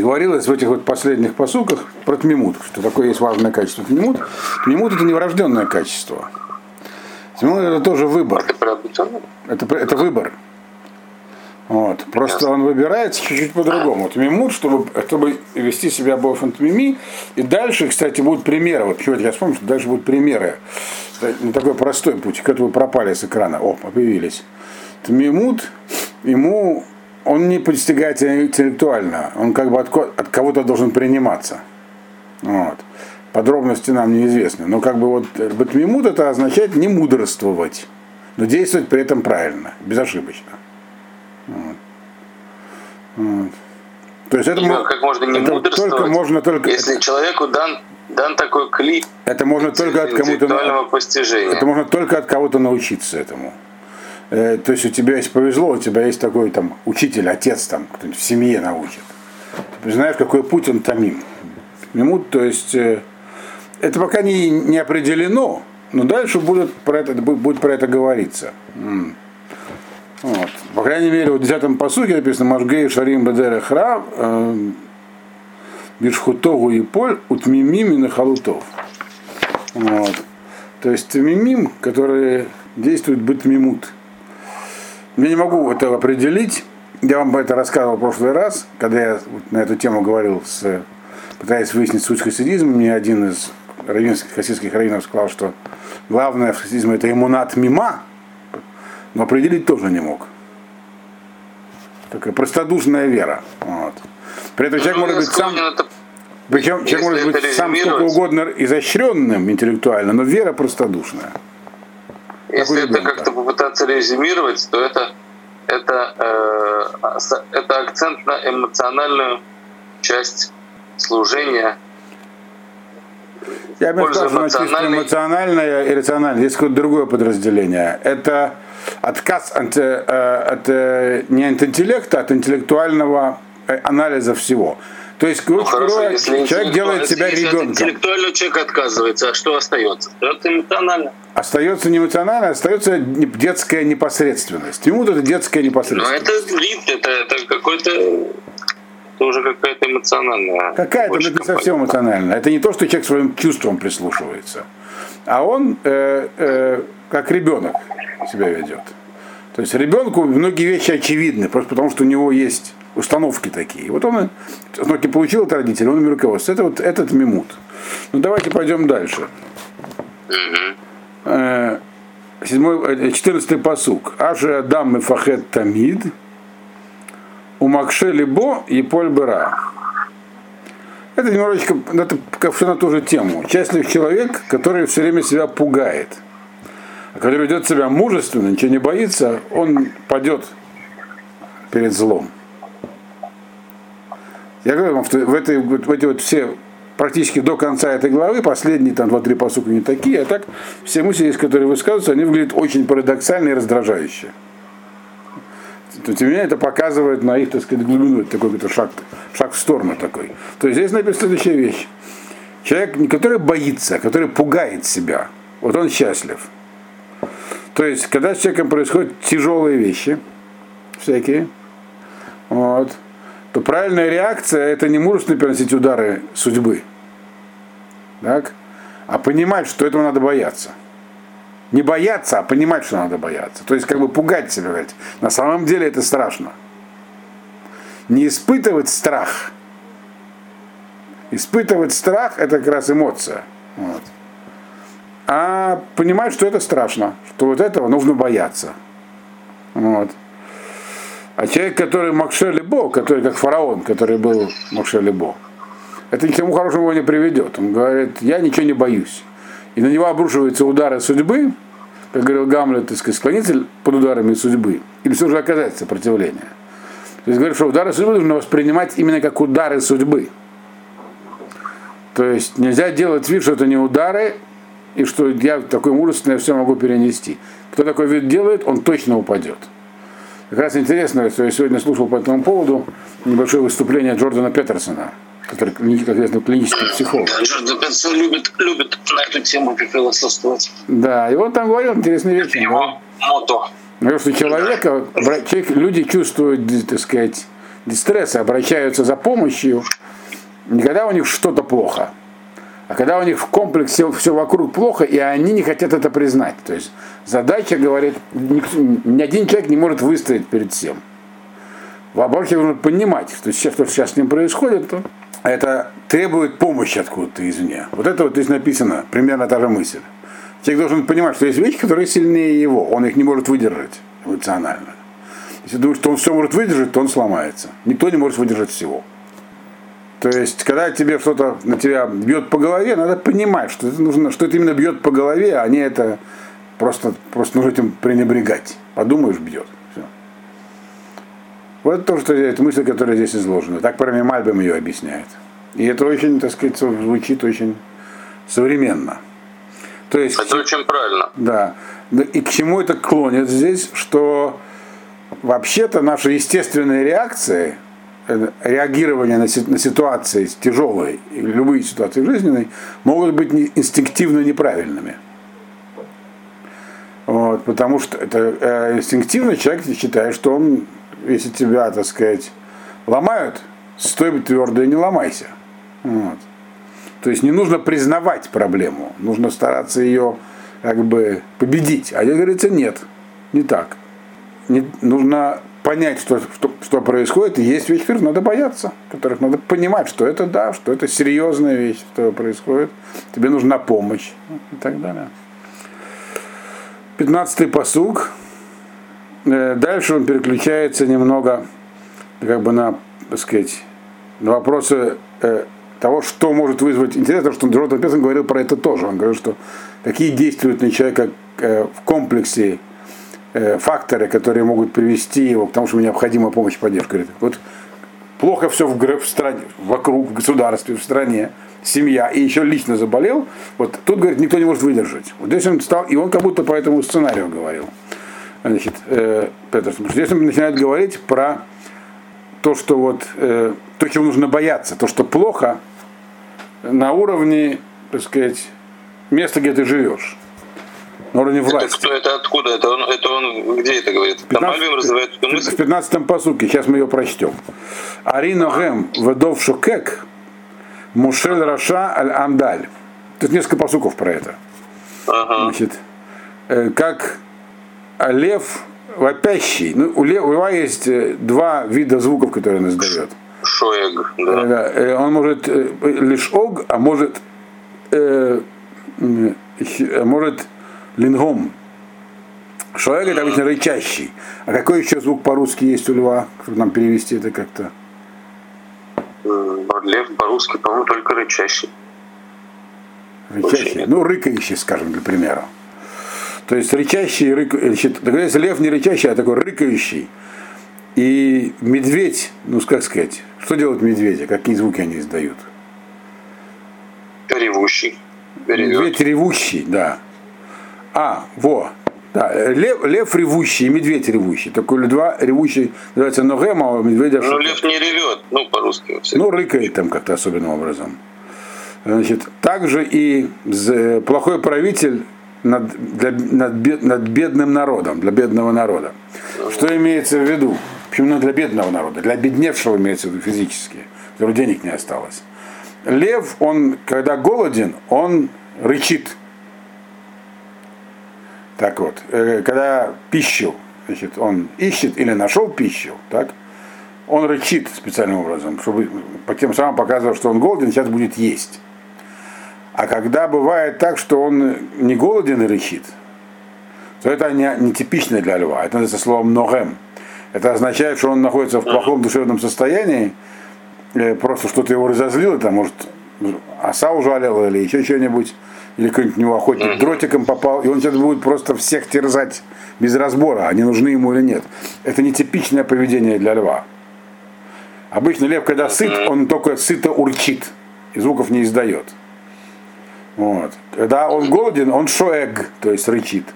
говорилось в этих вот последних посуках про тмимут, что такое есть важное качество тмимут. Тмимут это не врожденное качество. Тмимут это тоже выбор. Это, это выбор. Вот. Просто он выбирается чуть-чуть по-другому. Тмимут, чтобы, чтобы вести себя бойфон тмими. И дальше, кстати, будут примеры. Вот почему я вспомнил, что дальше будут примеры. Не такой простой путь. К этому пропали с экрана. О, появились. Тмимут, ему он не постигается интеллектуально, он как бы от, от кого-то должен приниматься. Вот. Подробности нам неизвестны. Но как бы вот батмимут это означает не мудрствовать, но действовать при этом правильно, безошибочно. Вот. Вот. То есть это, ну, как можно не это только можно только если человеку дан дан такой клип. Это можно только от кому-то постижения. Это можно только от кого-то научиться этому. Э, то есть у тебя есть повезло, у тебя есть такой там учитель, отец там, кто-нибудь в семье научит. Ты знаешь, какой путь он тамим. Ему, то есть, э, это пока не, не определено, но дальше будет про это, будет про это говориться. Вот. По крайней мере, в 10 посуке написано Машгей Шарим Бадера Хра э, Бишхутогу и Поль Утмимим и Халутов. Вот. То есть мимим, которые действуют бытмимут. Я не могу это определить. Я вам это рассказывал в прошлый раз, когда я на эту тему говорил, с, пытаясь выяснить суть хасидизма. Мне один из равинских, хасидских раввинов сказал, что главное в хасидизме это иммунат мима, но определить тоже не мог. Такая простодушная вера. Вот. При этом человек может быть сам... Причем человек может быть сам сколько угодно изощренным интеллектуально, но вера простодушная. Если это как-то попытаться резюмировать, то это, это, э, это акцент на эмоциональную часть служения. Я бы сказал, что эмоциональное и рациональное. Есть какое-то другое подразделение. Это отказ от, э, от, э, не от интеллекта, а от интеллектуального э, анализа всего. То есть, ну, хорошо, если человек делает себя если ребенком. Интеллектуально человек отказывается, а что остается? Остается эмоционально. Остается не эмоционально, остается детская непосредственность. Ему это детская непосредственность. Но это вид, это, это какой-то тоже какая-то эмоциональная. Какая-то, но это не совсем эмоциональная. Это не то, что человек своим чувствам прислушивается. А он э, э, как ребенок себя ведет. То есть ребенку многие вещи очевидны, просто потому что у него есть установки такие. Вот он установки получил от родителей, он ими руководствуется. Это вот этот мимут. Ну давайте пойдем дальше. Э, седьмой, э, четырнадцатый посук. Аже Адам и Фахет Тамид. У Макше Либо и Поль Бера. Это немножечко, это как на ту же тему. Счастлив человек, который все время себя пугает. А который ведет себя мужественно, ничего не боится, он падет перед злом. Я говорю вам, что в, этой, в эти вот все практически до конца этой главы, последние там два-три посука не такие, а так все мысли, которые высказываются, они выглядят очень парадоксально и раздражающе. То есть меня это показывает на их, так сказать, глубину, это такой какой-то шаг, шаг в сторону такой. То есть здесь написано следующая вещь. Человек, который боится, который пугает себя, вот он счастлив. То есть, когда с человеком происходят тяжелые вещи, всякие, вот, то правильная реакция это не мужественно переносить удары судьбы, так? а понимать, что этого надо бояться. Не бояться, а понимать, что надо бояться. То есть как бы пугать себя. Говорить. На самом деле это страшно. Не испытывать страх. Испытывать страх это как раз эмоция. Вот. А понимать, что это страшно, что вот этого нужно бояться. Вот. А человек, который Макше Лебо, который как фараон, который был Макше Лебо, это чему хорошему его не приведет. Он говорит, я ничего не боюсь. И на него обрушиваются удары судьбы, как говорил Гамлет, так сказать, склониться под ударами судьбы, или все же оказать сопротивление. То есть говорит, что удары судьбы нужно воспринимать именно как удары судьбы. То есть нельзя делать вид, что это не удары, и что я такой мужественный, я все могу перенести. Кто такой вид делает, он точно упадет. Как раз интересно, что я сегодня слушал по этому поводу небольшое выступление Джордана Петерсона, который, как известно, клинический психолог. Джордан Петерсон любит, любит на эту тему философствовать. Да, и он там говорил интересные вещи. Его да? мото. Говорил, что человека, человек, люди чувствуют, так сказать, дистресса обращаются за помощью, не когда у них что-то плохо, а когда у них в комплексе все вокруг плохо, и они не хотят это признать. То есть задача, говорит, ни один человек не может выстоять перед всем. Во-первых, нужно понимать, что все, что сейчас с ним происходит, то это требует помощи откуда-то извне. Вот это вот здесь написано, примерно та же мысль. Человек должен понимать, что есть вещи, которые сильнее его, он их не может выдержать эмоционально. Если думает, что он все может выдержать, то он сломается. Никто не может выдержать всего. То есть, когда тебе что-то на тебя бьет по голове, надо понимать, что это, нужно, что это именно бьет по голове, а не это просто, просто нужно этим пренебрегать. Подумаешь, бьет. Все. Вот это то, что это мысль, которая здесь изложена. Так Парами Мальбем ее объясняет. И это очень, так сказать, звучит очень современно. То есть, это очень правильно. Да. И к чему это клонит здесь, что вообще-то наши естественные реакции – реагирования на, на ситуации тяжелые, любые ситуации жизненные, могут быть инстинктивно неправильными. Вот, потому что это э, инстинктивно человек считает, что он, если тебя, так сказать, ломают, стой твердо и не ломайся. Вот. То есть не нужно признавать проблему, нужно стараться ее как бы победить. А здесь говорится, нет, не так. Не, нужно понять, что, что, что происходит, и есть вещи, которых надо бояться, которых надо понимать, что это да, что это серьезная вещь, что происходит, тебе нужна помощь и так далее. Пятнадцатый посуг. Э, дальше он переключается немного как бы на, так сказать, на вопросы э, того, что может вызвать интересно, что Джордан Петерсон говорил про это тоже. Он говорил, что какие действуют на человека э, в комплексе факторы, которые могут привести его к тому, что необходима помощь, поддержка. Говорит, вот плохо все в, в стране, вокруг, в государстве, в стране, семья, и еще лично заболел, вот тут, говорит, никто не может выдержать. Вот здесь он стал, и он как будто по этому сценарию говорил. Значит, э, Петерсон, здесь он начинает говорить про то, что вот, э, то, чего нужно бояться, то, что плохо на уровне, так сказать, места, где ты живешь на уровне власти. Это кто, это откуда? Это он, это он где это говорит? 15, в 15 посуке, сейчас мы ее прочтем. Арина Гем Ведов Шукек Мушель Раша Аль Амдаль. Тут несколько посуков про это. Ага. Значит, э, как лев вопящий. Ну, у льва есть э, два вида звуков, которые он издает. Шоег, да. Э, он может лишь ог, а может, э, может лингом. Шоэг это обычно рычащий. А какой еще звук по-русски есть у льва? Как нам перевести это как-то? Лев по-русски, по-моему, только рычащий. Рычащий. Ну, рыкающий, скажем, для примера. То есть рычащий, рыкающий. Если лев не рычащий, а такой рыкающий. И медведь, ну как сказать, что делают медведи, какие звуки они издают? Ревущий. Медведь ревущий, да. А, во. Да, лев, лев ревущий и медведь ревущий. Такой два ревущий называется ногем, а медведя Ну, лев не ревет, ну, по-русски. Ну, рыкает там как-то особенным образом. Значит, также и плохой правитель над, для, над, над бедным народом, для бедного народа. Ну, Что имеется в виду? Почему для бедного народа? Для бедневшего имеется в виду физически, которого денег не осталось. Лев, он, когда голоден, он рычит так вот, э, когда пищу, значит, он ищет или нашел пищу, так, он рычит специальным образом, чтобы по тем самым показывал, что он голоден, сейчас будет есть. А когда бывает так, что он не голоден и рычит, то это не, не типично для льва. Это называется словом ногем. Это означает, что он находится в плохом душевном состоянии, э, просто что-то его разозлило, там, может, оса ужалила или еще что-нибудь или какой-нибудь него охотник дротиком попал, и он сейчас будет просто всех терзать без разбора, они нужны ему или нет. Это не типичное поведение для льва. Обычно лев, когда сыт, он только сыто урчит, и звуков не издает. Вот. Когда он голоден, он шоэг, то есть рычит.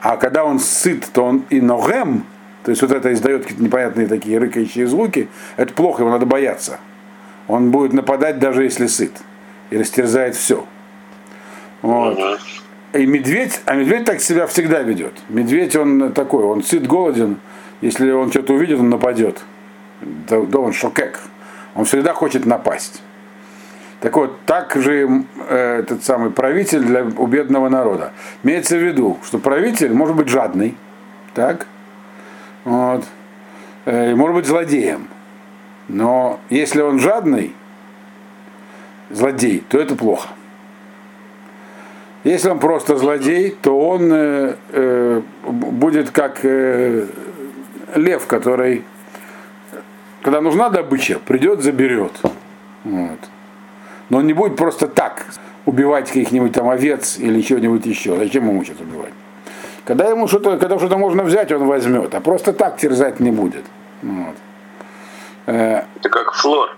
А когда он сыт, то он и ногем, то есть вот это издает какие-то непонятные такие рыкающие звуки, это плохо, его надо бояться. Он будет нападать даже если сыт. И растерзает все. Вот. И медведь, а медведь так себя всегда ведет. Медведь, он такой, он сыт, голоден. Если он что-то увидит, он нападет. Да, да он шокек. Он всегда хочет напасть. Так вот, так же э, этот самый правитель для у бедного народа. Имеется в виду, что правитель может быть жадный, так? Вот. Э, может быть злодеем. Но если он жадный, злодей, то это плохо. Если он просто злодей, то он э, э, будет как э, лев, который, когда нужна добыча, придет, заберет. Вот. Но он не будет просто так убивать каких-нибудь там овец или чего-нибудь еще. Зачем ему сейчас убивать? Когда ему что-то, когда что-то можно взять, он возьмет, а просто так терзать не будет. Вот. Э, Это как флор.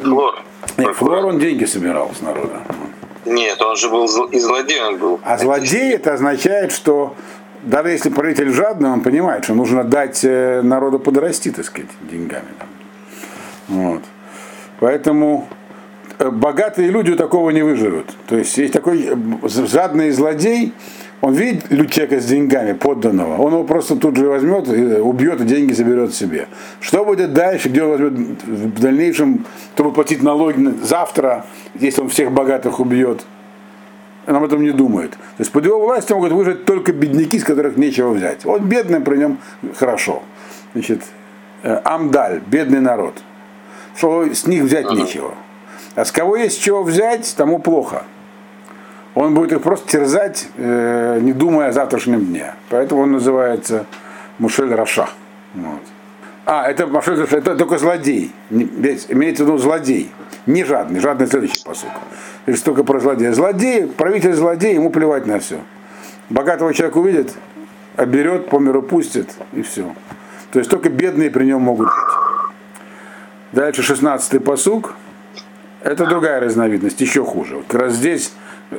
Флор. Нет, флор он деньги собирал с народа. Нет, он же был и злодей он был. А злодей это означает, что даже если правитель жадный, он понимает, что нужно дать э, народу подрасти, так сказать, деньгами. Вот. Поэтому э, богатые люди у такого не выживут. То есть есть такой жадный злодей, он видит человека с деньгами подданного, он его просто тут же возьмет, убьет и деньги заберет себе. Что будет дальше, где он возьмет в дальнейшем, чтобы платить налоги завтра, если он всех богатых убьет? Он об этом не думает. То есть под его властью могут выжить только бедняки, с которых нечего взять. Вот бедный при нем хорошо. Значит, э, Амдаль, бедный народ. Что с них взять нечего. А с кого есть чего взять, тому плохо он будет их просто терзать, э, не думая о завтрашнем дне. Поэтому он называется מושל רשע. Вот. А, это מושל רשע, это только злодей. Имеется в виду злодей. Не жадный, жадный следующий посук. Лишь только про злодея. Злодей, правитель злодей, ему плевать на все. Богатого человека увидит, оберет, по миру пустит, и все. То есть только бедные при нем могут быть. Дальше 16-й посук. Это другая разновидность, еще хуже. Вот как раз здесь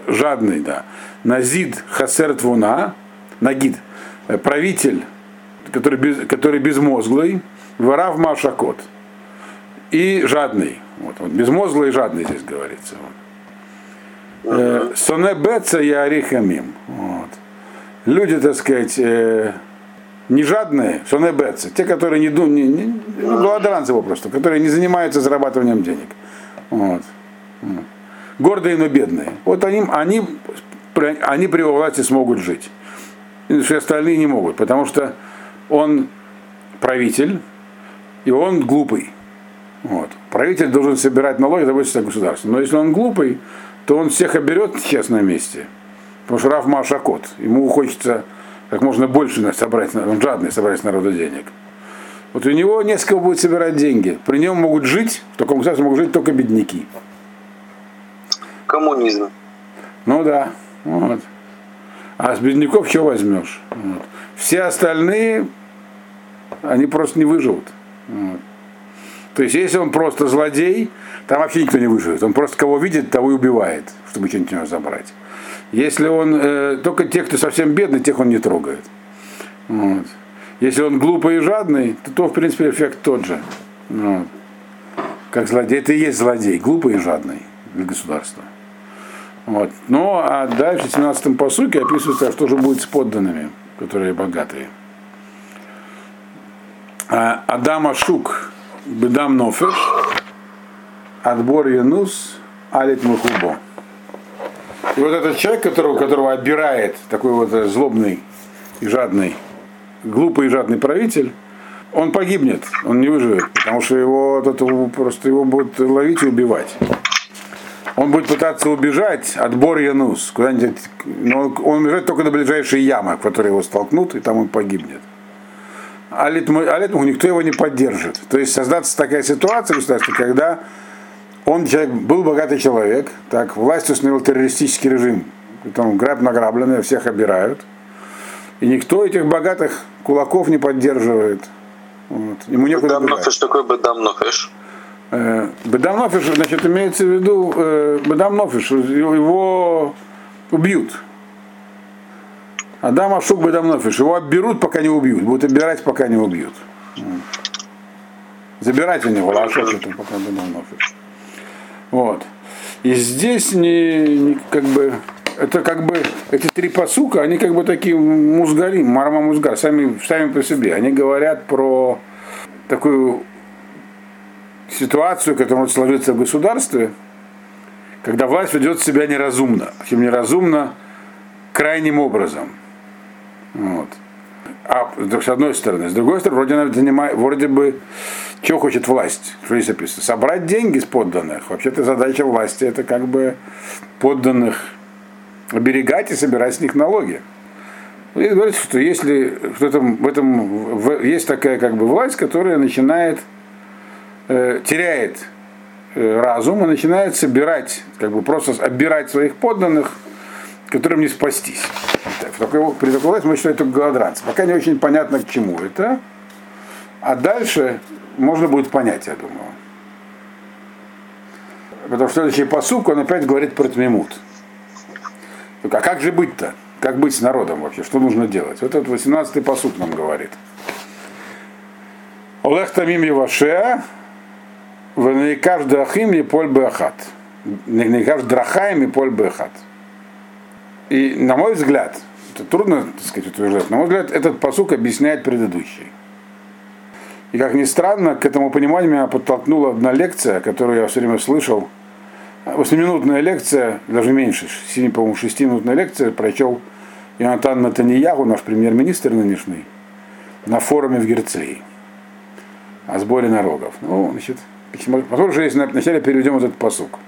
жадный, да. Назид Хасер Твуна, Нагид, э, правитель, который, без, который безмозглый, Варав Машакот. И жадный. Вот, вот, безмозглый и жадный здесь говорится. Вот. Э, Соне Беца и Арихамим. Вот. Люди, так сказать, э, не жадные, соне Беца, те, которые не, не, не ну, голодранцы просто, которые не занимаются зарабатыванием денег. Вот гордые, но бедные. Вот они, они, они при власти смогут жить. И все остальные не могут, потому что он правитель, и он глупый. Вот. Правитель должен собирать налоги, заботиться о государстве. Но если он глупый, то он всех оберет сейчас на месте. Потому что Раф Машакот. Ему хочется как можно больше собрать, он жадный собрать с народа денег. Вот у него несколько будет собирать деньги. При нем могут жить, в таком государстве могут жить только бедняки коммунизм. Ну да. Вот. А с бедняков что возьмешь? Вот. Все остальные, они просто не выживут. Вот. То есть, если он просто злодей, там вообще никто не выживет. Он просто кого видит, того и убивает, чтобы что-нибудь у него забрать. Если он, э, только тех, кто совсем бедный, тех он не трогает. Вот. Если он глупый и жадный, то, то в принципе, эффект тот же. Вот. Как злодей. Это и есть злодей, глупый и жадный для государства. Вот. Ну, а дальше в 17-м посуке описывается, что же будет с подданными, которые богатые. А, Адам Шук, Бедам Нофеш, Отбор Янус, Алит Мухубо. И вот этот человек, которого, которого отбирает такой вот злобный и жадный, глупый и жадный правитель, он погибнет, он не выживет, потому что его, вот это, просто его будут ловить и убивать он будет пытаться убежать от Бор Янус, куда-нибудь, но он убежит только до ближайшей ямы, в которой его столкнут, и там он погибнет. А летому никто его не поддержит. То есть создаться такая ситуация, государстве, когда он человек, был богатый человек, так, власть установил террористический режим, там граб награбленные, всех обирают, и никто этих богатых кулаков не поддерживает. Вот. Ему некуда Бедам Нофеш, такой Бедам Нофеш. Э, Бедам Нофиш, значит, имеется в виду, э, Бедам Нофиш, его убьют. Адам Ашук Бедам Нофиш, его обберут, пока не убьют, будут оббирать, пока не убьют. Забирать у него Лашок, это пока Бедам Нофиш. Вот. И здесь не, не как бы это как бы эти три посука, они как бы такие музгари, марма музгар, сами, сами по себе. Они говорят про такую ситуацию, которая может сложиться в государстве, когда власть ведет себя неразумно. Причем неразумно крайним образом. Вот. А с одной стороны. С другой стороны, вроде, она занимает, вроде бы, что хочет власть? Что здесь описано? Собрать деньги с подданных. Вообще-то задача власти это как бы подданных оберегать и собирать с них налоги. И говорится, что если в этом, в этом в, есть такая как бы власть, которая начинает э, теряет э, разум и начинает собирать, как бы просто оббирать своих подданных, которым не спастись. В такой, при такой власти мы считаем только голодранцы. Пока не очень понятно, к чему это. А дальше можно будет понять, я думаю. Потому что следующий посук, он опять говорит про Тмимут. А как же быть-то? Как быть с народом вообще? Что нужно делать? Вот этот 18-й посуд нам говорит. Олег Тамим Евашеа, Венекаш Драхим и Поль Беахат. Венекаш Драхаем и Поль Беахат. И, на мой взгляд, это трудно так сказать, утверждать, на мой взгляд, этот посук объясняет предыдущий. И как ни странно, к этому пониманию меня подтолкнула одна лекция, которую я все время слышал. Восьмиминутная лекция, даже меньше, 7, по-моему, шестиминутная лекция, прочел Ионатан Натаньягу, наш премьер-министр нынешний, на форуме в Герцлии о сборе налогов. Ну, значит, посмотрим, если вначале переведем этот посук.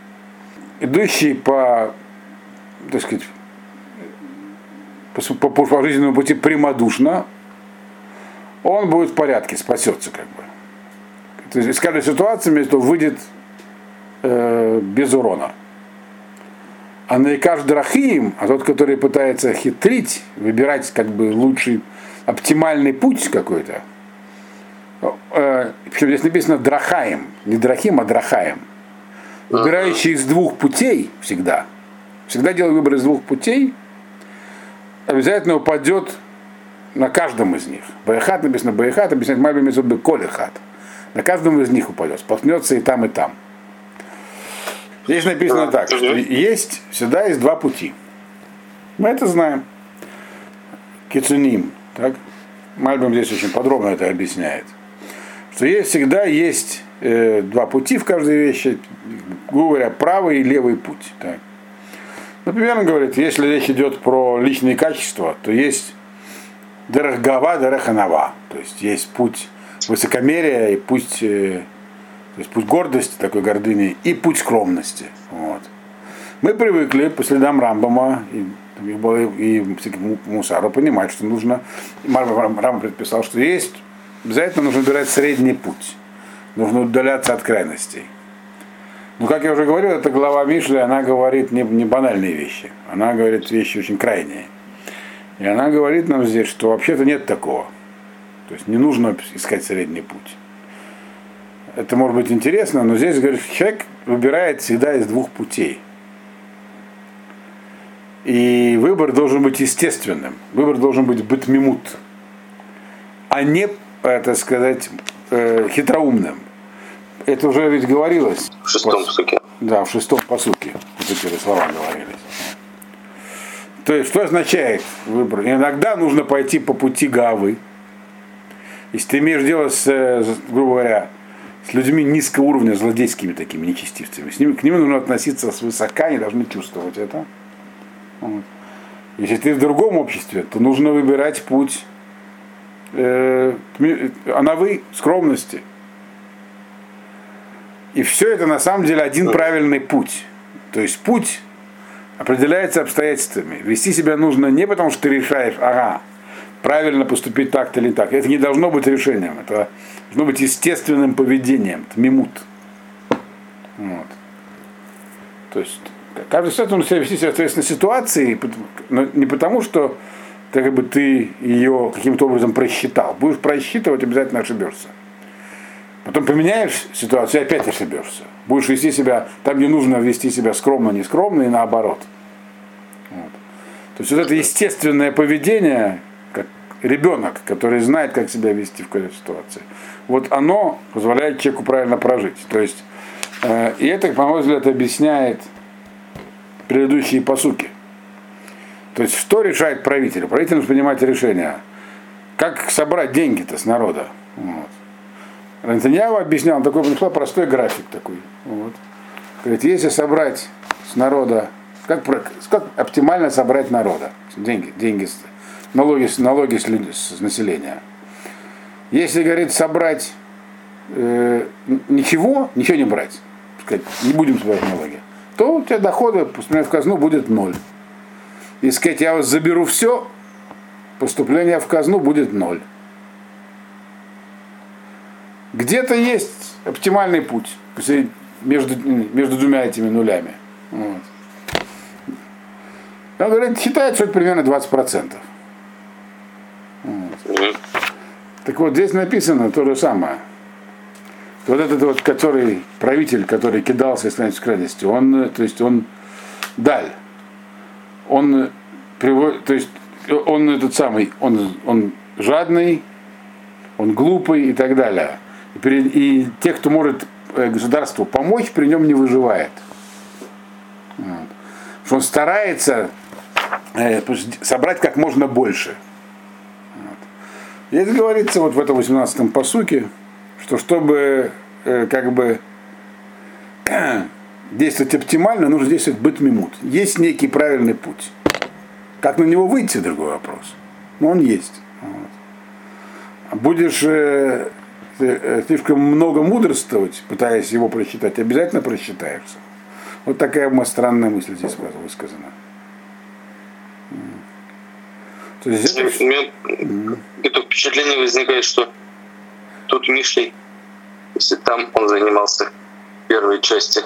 Идущий по, так сказать, по, по, по жизненному пути прямодушно, он будет в порядке, спасется как бы. То есть из каждой ситуации между выйдет э, без урона. А наикаш драхим, а тот, который пытается хитрить, выбирать как бы лучший, оптимальный путь какой-то, э, причем здесь написано драхаем, не драхим, а драхаем, выбирающий из двух путей всегда, всегда делает выбор из двух путей, обязательно упадет на каждом из них. Баехат написано Баехат, объясняет Мальби Мизубы Колехат. На каждом из них упадет, споткнется и там, и там. Здесь написано так, что есть, всегда есть два пути. Мы это знаем. Кицуним. Так? Мальбим здесь очень подробно это объясняет. Что есть, всегда есть э, два пути в каждой вещи, говоря, правый и левый путь. Так? Например, он говорит, если речь идет про личные качества, то есть Дерахгава, Дераханава. То есть есть путь высокомерия и путь, э, то есть путь гордости, такой гордыни, и путь скромности. Вот. Мы привыкли по следам Рамбама и, и, и Мусару понимать, что нужно, Рамбам предписал, что есть, обязательно нужно выбирать средний путь. Нужно удаляться от крайностей. Но, как я уже говорил, эта глава Мишли, она говорит не, не банальные вещи. Она говорит вещи очень крайние. И она говорит нам здесь, что вообще-то нет такого. То есть не нужно искать средний путь. Это может быть интересно, но здесь говорит, человек выбирает всегда из двух путей. И выбор должен быть естественным. Выбор должен быть бытмимут, а не, так сказать, э, хитроумным. Это уже ведь говорилось. В шестом посуке. Да, в шестом посуке. Вот эти слова говорились. То есть, что означает выбор? Иногда нужно пойти по пути Гавы. Если ты имеешь дело с, грубо говоря, с людьми низкого уровня, злодейскими такими нечестивцами, с ними, к ним нужно относиться свысока, они должны чувствовать это. Вот. Если ты в другом обществе, то нужно выбирать путь э, анавы, скромности. И все это на самом деле один правильный путь. То есть путь определяется обстоятельствами. Вести себя нужно не потому, что ты решаешь, ага, правильно поступить так или так. Это не должно быть решением. Это должно быть естественным поведением. Это мимут. Вот. То есть каждый человек должен себя вести соответственно ситуации, но не потому, что как бы, ты ее каким-то образом просчитал. Будешь просчитывать, обязательно ошибешься. Потом поменяешь ситуацию и опять ошибешься. Будешь вести себя, там не нужно вести себя скромно, не скромно и наоборот. Вот. То есть вот это естественное поведение, как ребенок, который знает, как себя вести в какой-то ситуации, вот оно позволяет человеку правильно прожить. То есть, э, и это, по моему взгляду, объясняет предыдущие посуки. То есть, что решает правитель? Правитель нужно принимать решение, как собрать деньги-то с народа. Вот Рантаньяу объяснял, такой пришел простой график такой. Вот. Говорит, если собрать с народа, как, как оптимально собрать народа, деньги, деньги, налоги, налоги с, с населения. Если, говорит, собрать э, ничего, ничего не брать, сказать, не будем собирать налоги, то у тебя доходы, в казну будет ноль. И сказать, я вас заберу все, поступление в казну будет ноль. Где-то есть оптимальный путь между, между двумя этими нулями. Вот. Он говорит, считает, что это примерно 20%. Вот. Так вот, здесь написано то же самое. Вот этот вот, который, правитель, который кидался из крайности, он, то есть он даль. Он приводит, то есть он этот самый, он, он жадный, он глупый и так далее. И, те, кто может э, государству помочь, при нем не выживает. Вот. Что он старается э, собрать как можно больше. Вот. И это говорится вот в этом 18-м посуке, что чтобы э, как бы действовать оптимально, нужно действовать быт мимут. Есть некий правильный путь. Как на него выйти, другой вопрос. Но он есть. Вот. Будешь слишком много мудрствовать, пытаясь его просчитать, обязательно просчитаешься. Вот такая странная мысль здесь высказана. То есть это... У меня mm-hmm. это впечатление возникает, что тут Мишлей, если там он занимался первой части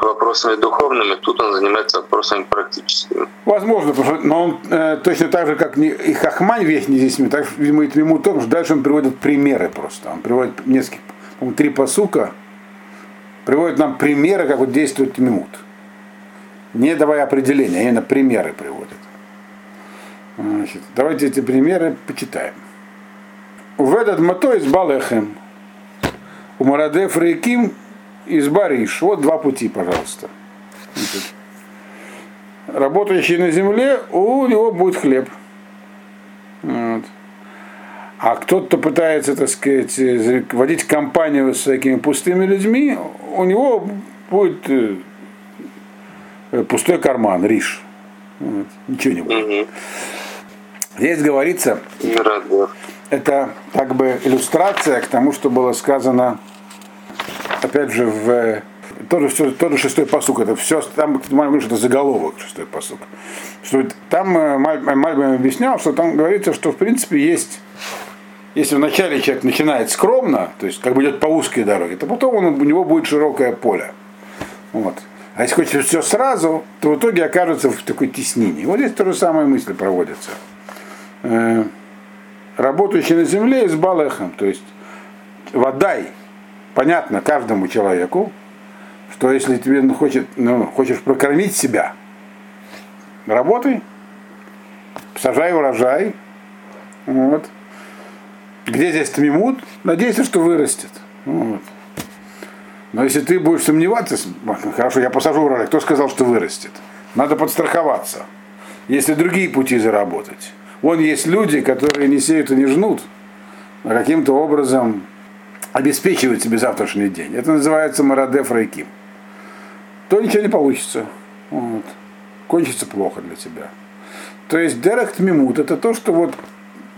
вопросами духовными, тут он занимается вопросами практическими. Возможно, потому что, но он э, точно так же, как и Хахмань весь не здесь, так видимо, и ему том, что дальше он приводит примеры просто. Он приводит несколько, три посука, приводит нам примеры, как вот действует Мимут. Не давая определения, а именно примеры приводит. Значит, давайте эти примеры почитаем. В этот мото из Балехем. У Марадеф Рейким из Бариш. Вот два пути, пожалуйста. Работающий на земле, у него будет хлеб. Вот. А кто-то пытается, так сказать, водить компанию с такими пустыми людьми, у него будет э, пустой карман, риш. Вот. Ничего не будет. Здесь говорится, это как бы иллюстрация к тому, что было сказано, опять же, в тоже, все, тоже шестой посук, это все, там говорит, что это заголовок шестой посук. Что там э, Мальбим объяснял, что там говорится, что в принципе есть, если вначале человек начинает скромно, то есть как бы идет по узкой дороге, то потом он, у него будет широкое поле. Вот. А если хочет все сразу, то в итоге окажется в такой теснине. Вот здесь то же самое мысли проводятся э, работающий на земле с балехом, то есть водай, понятно каждому человеку, что если тебе ну, хочет, ну, хочешь прокормить себя, работай, сажай урожай, вот. Где здесь тмимут? Надейся, что вырастет. Вот. Но если ты будешь сомневаться, хорошо, я посажу урожай, кто сказал, что вырастет? Надо подстраховаться. Если другие пути заработать. Вон есть люди, которые не сеют и не жнут, а каким-то образом обеспечивают себе завтрашний день. Это называется Марадеф Райким. То ничего не получится. Вот. Кончится плохо для тебя. То есть Дерехт Мимут это то, что вот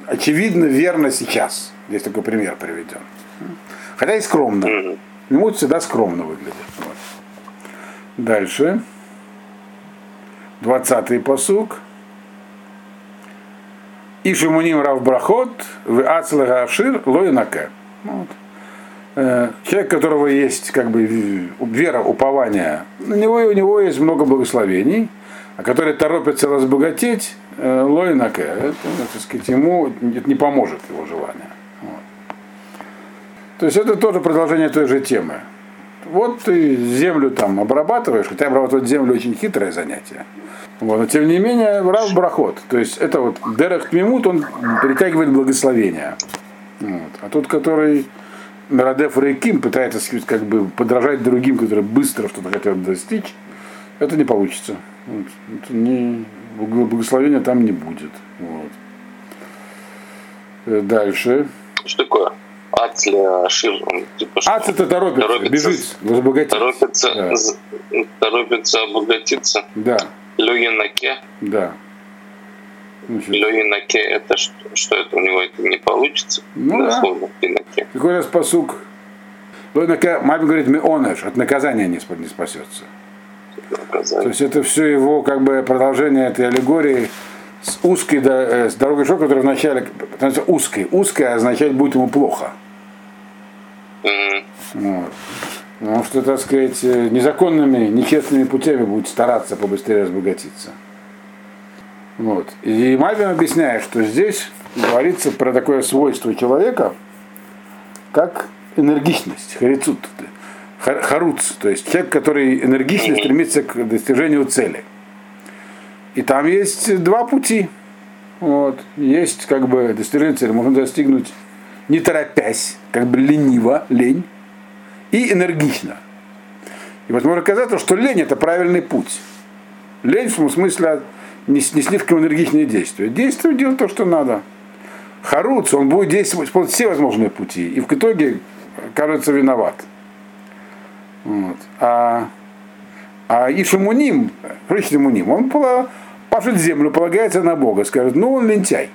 очевидно верно сейчас. Здесь такой пример приведен. Хотя и скромно. Мимут всегда скромно выглядит. Вот. Дальше. Двадцатый посук. И шимуним рав брахот в ацлага ашир лоинаке. Вот. Э, человек, у которого есть как бы вера, упование, на него и у него есть много благословений, а который торопится разбогатеть, э, лоинаке, это, так сказать, ему это не поможет его желание. Вот. То есть это тоже продолжение той же темы. Вот ты землю там обрабатываешь, хотя обрабатывать землю очень хитрое занятие. Вот, но тем не менее, Рав Брахот, то есть это вот Дерех Тмимут, он притягивает благословение. Вот. А тот, который Мирадеф Рейким пытается как бы подражать другим, которые быстро что-то хотят достичь, это не получится. Вот. Это не, благословения там не будет. Вот. Э, дальше. Что такое Ацля Шир, он типа? Ац это торопится, торопится бежит, разбогатиться. Торопится, да. торопится обогатиться. Да. Люинаке. Да. Люинаке это что, что это у него это не получится? Ну да. Словно Люинаке. Какой раз посук? Люинаке, маме говорит, мы онеш, от наказания не, не спасется. Наказание. То есть это все его как бы продолжение этой аллегории с узкой э, с дорогой шел, которая вначале становится узкой. Узкая означает будет ему плохо. Mm-hmm. Вот. Потому что, так сказать, э, незаконными, нечестными путями будет стараться побыстрее разбогатиться. Вот. И Мальвин объясняет, что здесь говорится про такое свойство человека, как энергичность, харицут, харуц, то есть человек, который энергично стремится к достижению цели. И там есть два пути. Вот. Есть как бы достижение цели, можно достигнуть не торопясь, как бы лениво, лень, и энергично. И вот можно сказать, что лень это правильный путь. Лень в смысле не, не слишком энергичные действия. Действует, делать то, что надо. Харуц, он будет действовать, использовать все возможные пути. И в итоге кажется виноват. Вот. А, а Ишимуним, Ишимуним, он пашет землю, полагается на Бога, скажет, ну он лентяй.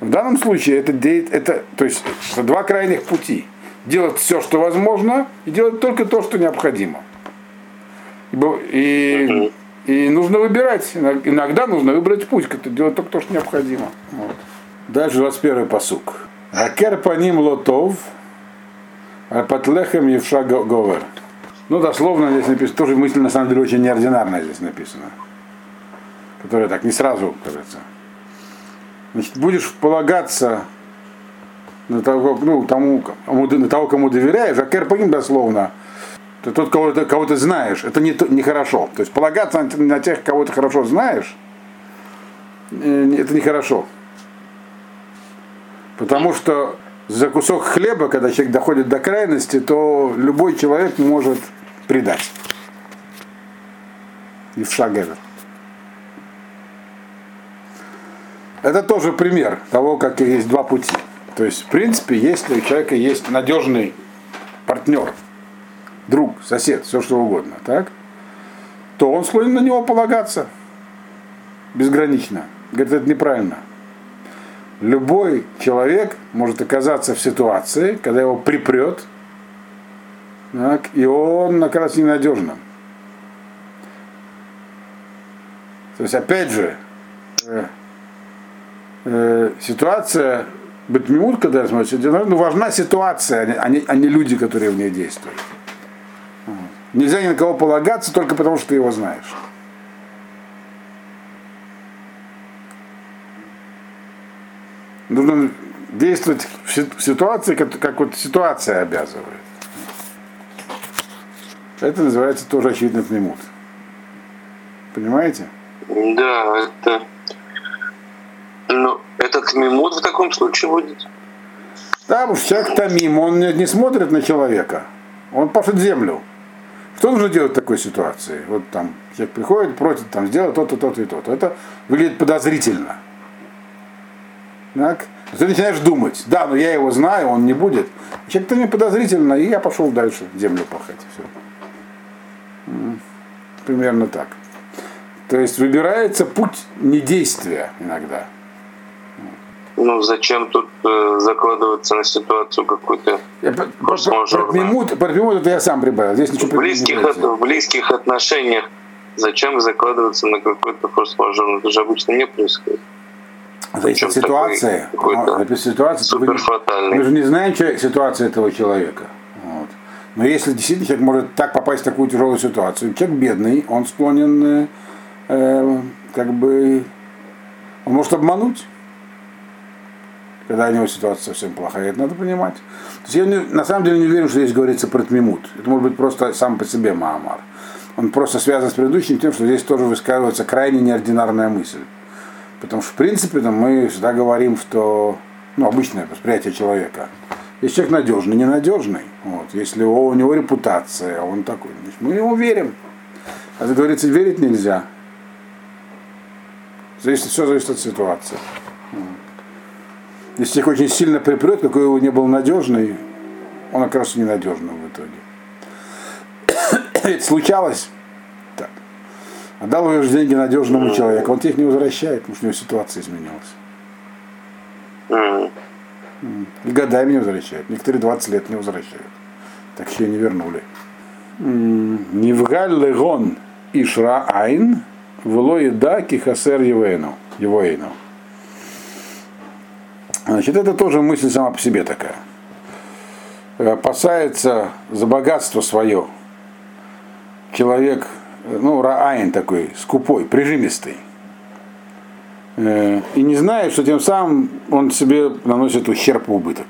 В данном случае это, это то есть два крайних пути. Делать все, что возможно, и делать только то, что необходимо. И нужно выбирать. Иногда нужно выбрать путь, делать только то, что необходимо. Вот. Дальше 21 посук. Акер по ним лотов, а патлехем евша говор. Ну, дословно здесь написано, тоже мысль на самом деле очень неординарная здесь написана которая так не сразу, кажется. Значит, будешь полагаться на того, ну, тому, на того, кому доверяешь, а керпагим дословно, ты тот, кого ты, кого ты знаешь, это не, не хорошо. То есть полагаться на, на тех, кого ты хорошо знаешь, э, это нехорошо. Потому что за кусок хлеба, когда человек доходит до крайности, то любой человек может предать. И в шаг этот. Это тоже пример того, как есть два пути. То есть, в принципе, если у человека есть надежный партнер, друг, сосед, все что угодно, так, то он склонен на него полагаться безгранично. Говорит, это неправильно. Любой человек может оказаться в ситуации, когда его припрет, так, и он окажется ненадежным. То есть, опять же, э, э, ситуация Бетмиут, когда смотрите, ну, важна ситуация, а не, а не люди, которые в ней действуют. Нельзя ни на кого полагаться только потому, что ты его знаешь. Нужно действовать в ситуации, как, как вот ситуация обязывает. Это называется тоже очевидный пнемут. Понимаете? Да, это ну, это тмимут в таком случае будет? Да, потому что человек тамим, он не смотрит на человека. Он пашет землю. Что нужно делать в такой ситуации? Вот там человек приходит, просит там сделать то-то, то-то и то-то. Это выглядит подозрительно. Так? Ты начинаешь думать, да, но я его знаю, он не будет. Человек-то не подозрительно, и я пошел дальше землю пахать. Все. Примерно так. То есть выбирается путь недействия иногда ну зачем тут э, закладываться на ситуацию какую-то Подмимут, это я сам прибавил. Здесь ничего в близких, от, в близких отношениях зачем закладываться на какой-то форс-мажор? Это же обычно не происходит. Зависит от ситуации. Ситуация супер мы, же не знаем человек, ситуацию этого человека. Вот. Но если действительно человек может так попасть в такую тяжелую ситуацию, человек бедный, он склонен э, э как бы он может обмануть когда у него ситуация совсем плохая. Это надо понимать. То есть я не, на самом деле не уверен, что здесь говорится про Тмимут. Это может быть просто сам по себе Маамар. Он просто связан с предыдущим тем, что здесь тоже высказывается крайне неординарная мысль. Потому что, в принципе, там, мы всегда говорим, что ну, обычное восприятие человека. Если человек надежный, ненадежный, вот, если у, у него репутация, он такой, мы ему верим. А это говорится, верить нельзя. Зависит, все зависит от ситуации. Если их очень сильно припрет, какой его не был надежный, он окажется ненадежным в итоге. Это случалось так. Отдал уже деньги надежному человеку, он тех не возвращает, потому что у него ситуация изменилась. И годами не возвращают. Некоторые 20 лет не возвращают. Так еще и не вернули. Невгаль легон ишра айн вло еда кихасер евейну. Евейну. Значит, это тоже мысль сама по себе такая. Опасается за богатство свое. Человек, ну, раайн такой, скупой, прижимистый. Э, и не знает, что тем самым он себе наносит ущерб и убыток.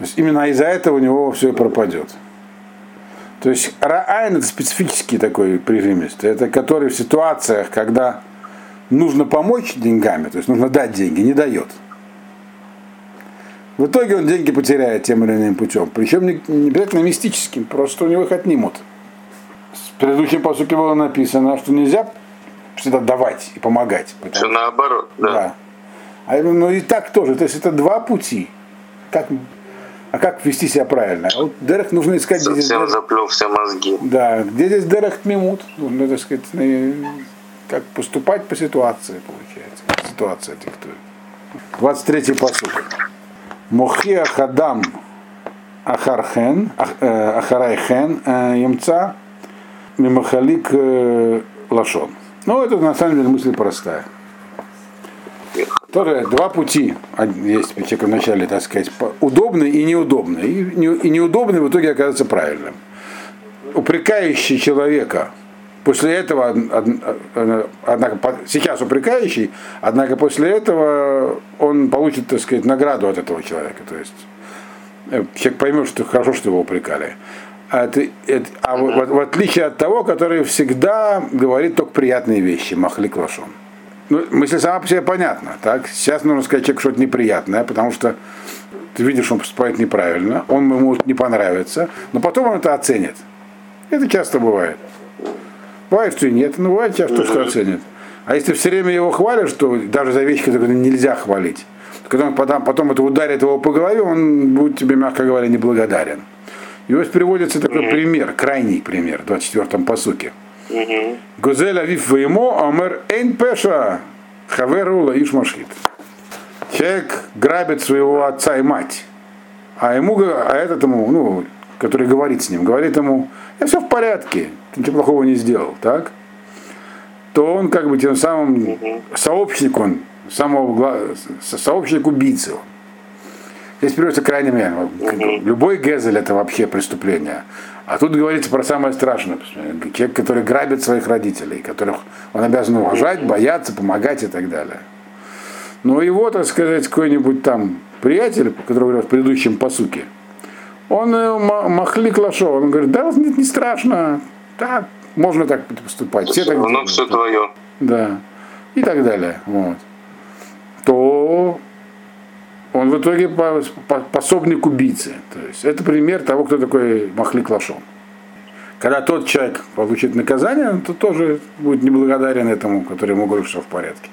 То есть именно из-за этого у него все пропадет. То есть Раайн это специфический такой прижимистый, это который в ситуациях, когда нужно помочь деньгами, то есть нужно дать деньги, не дает. В итоге он деньги потеряет тем или иным путем. Причем не, не обязательно мистическим, просто у него их отнимут. В предыдущем посуке было написано, что нельзя всегда давать и помогать. Все наоборот, да. да. А, ну и так тоже. То есть это два пути. Как, а как вести себя правильно? А вот Дерех нужно искать... Совсем здесь заплел все мозги. Да, где здесь Дерех Мимут? Ну, так сказать, как поступать по ситуации, получается. Ситуация диктует. 23-й посуд. Мохия хадам ахархен, э, ахарайхен э, емца мимахалик э, лашон. Ну, это на самом деле мысль простая. Тоже два пути есть у человека вначале, так сказать, удобный и неудобный. И неудобный в итоге оказывается правильным. Упрекающий человека После этого, однако, сейчас упрекающий, однако после этого он получит, так сказать, награду от этого человека. То есть э, человек поймет, что хорошо, что его упрекали. А, это, а в, в отличие от того, который всегда говорит только приятные вещи, махлик лашон. Ну, мысль сама по себе понятна. Так? Сейчас нужно сказать человеку что-то неприятное, потому что ты видишь, что он поступает неправильно, он ему не понравиться, но потом он это оценит. Это часто бывает. Бывает, что и нет, но бывает часто, что оценят. А если все время его хвалишь, то даже за вещи, которые нельзя хвалить, когда он потом, потом это ударит его по голове, он будет тебе, мягко говоря, неблагодарен. И вот приводится такой mm-hmm. пример, крайний пример, в 24-м посуке. Гузель авив воемо, амер эйн пеша, хаверула ишмашхит. Человек грабит своего отца и мать, а ему, а этот ему, ну, который говорит с ним, говорит ему, я все в порядке, ты ничего плохого не сделал, так? То он как бы тем самым сообщник он, самого, сообщник убийцы. Здесь берется крайне мерно. Любой гезель это вообще преступление. А тут говорится про самое страшное. Человек, который грабит своих родителей, которых он обязан уважать, бояться, помогать и так далее. Но его, так сказать, какой-нибудь там приятель, который говорил в предыдущем посуке, он э, махлик лашо, он говорит, да, нет, не страшно, да, можно так поступать. Все так делают, все твое. Да. И так далее. Вот. То он в итоге пособник убийцы. То есть это пример того, кто такой махлик лашон. Когда тот человек получит наказание, то тоже будет неблагодарен этому, который ему говорит, что в порядке.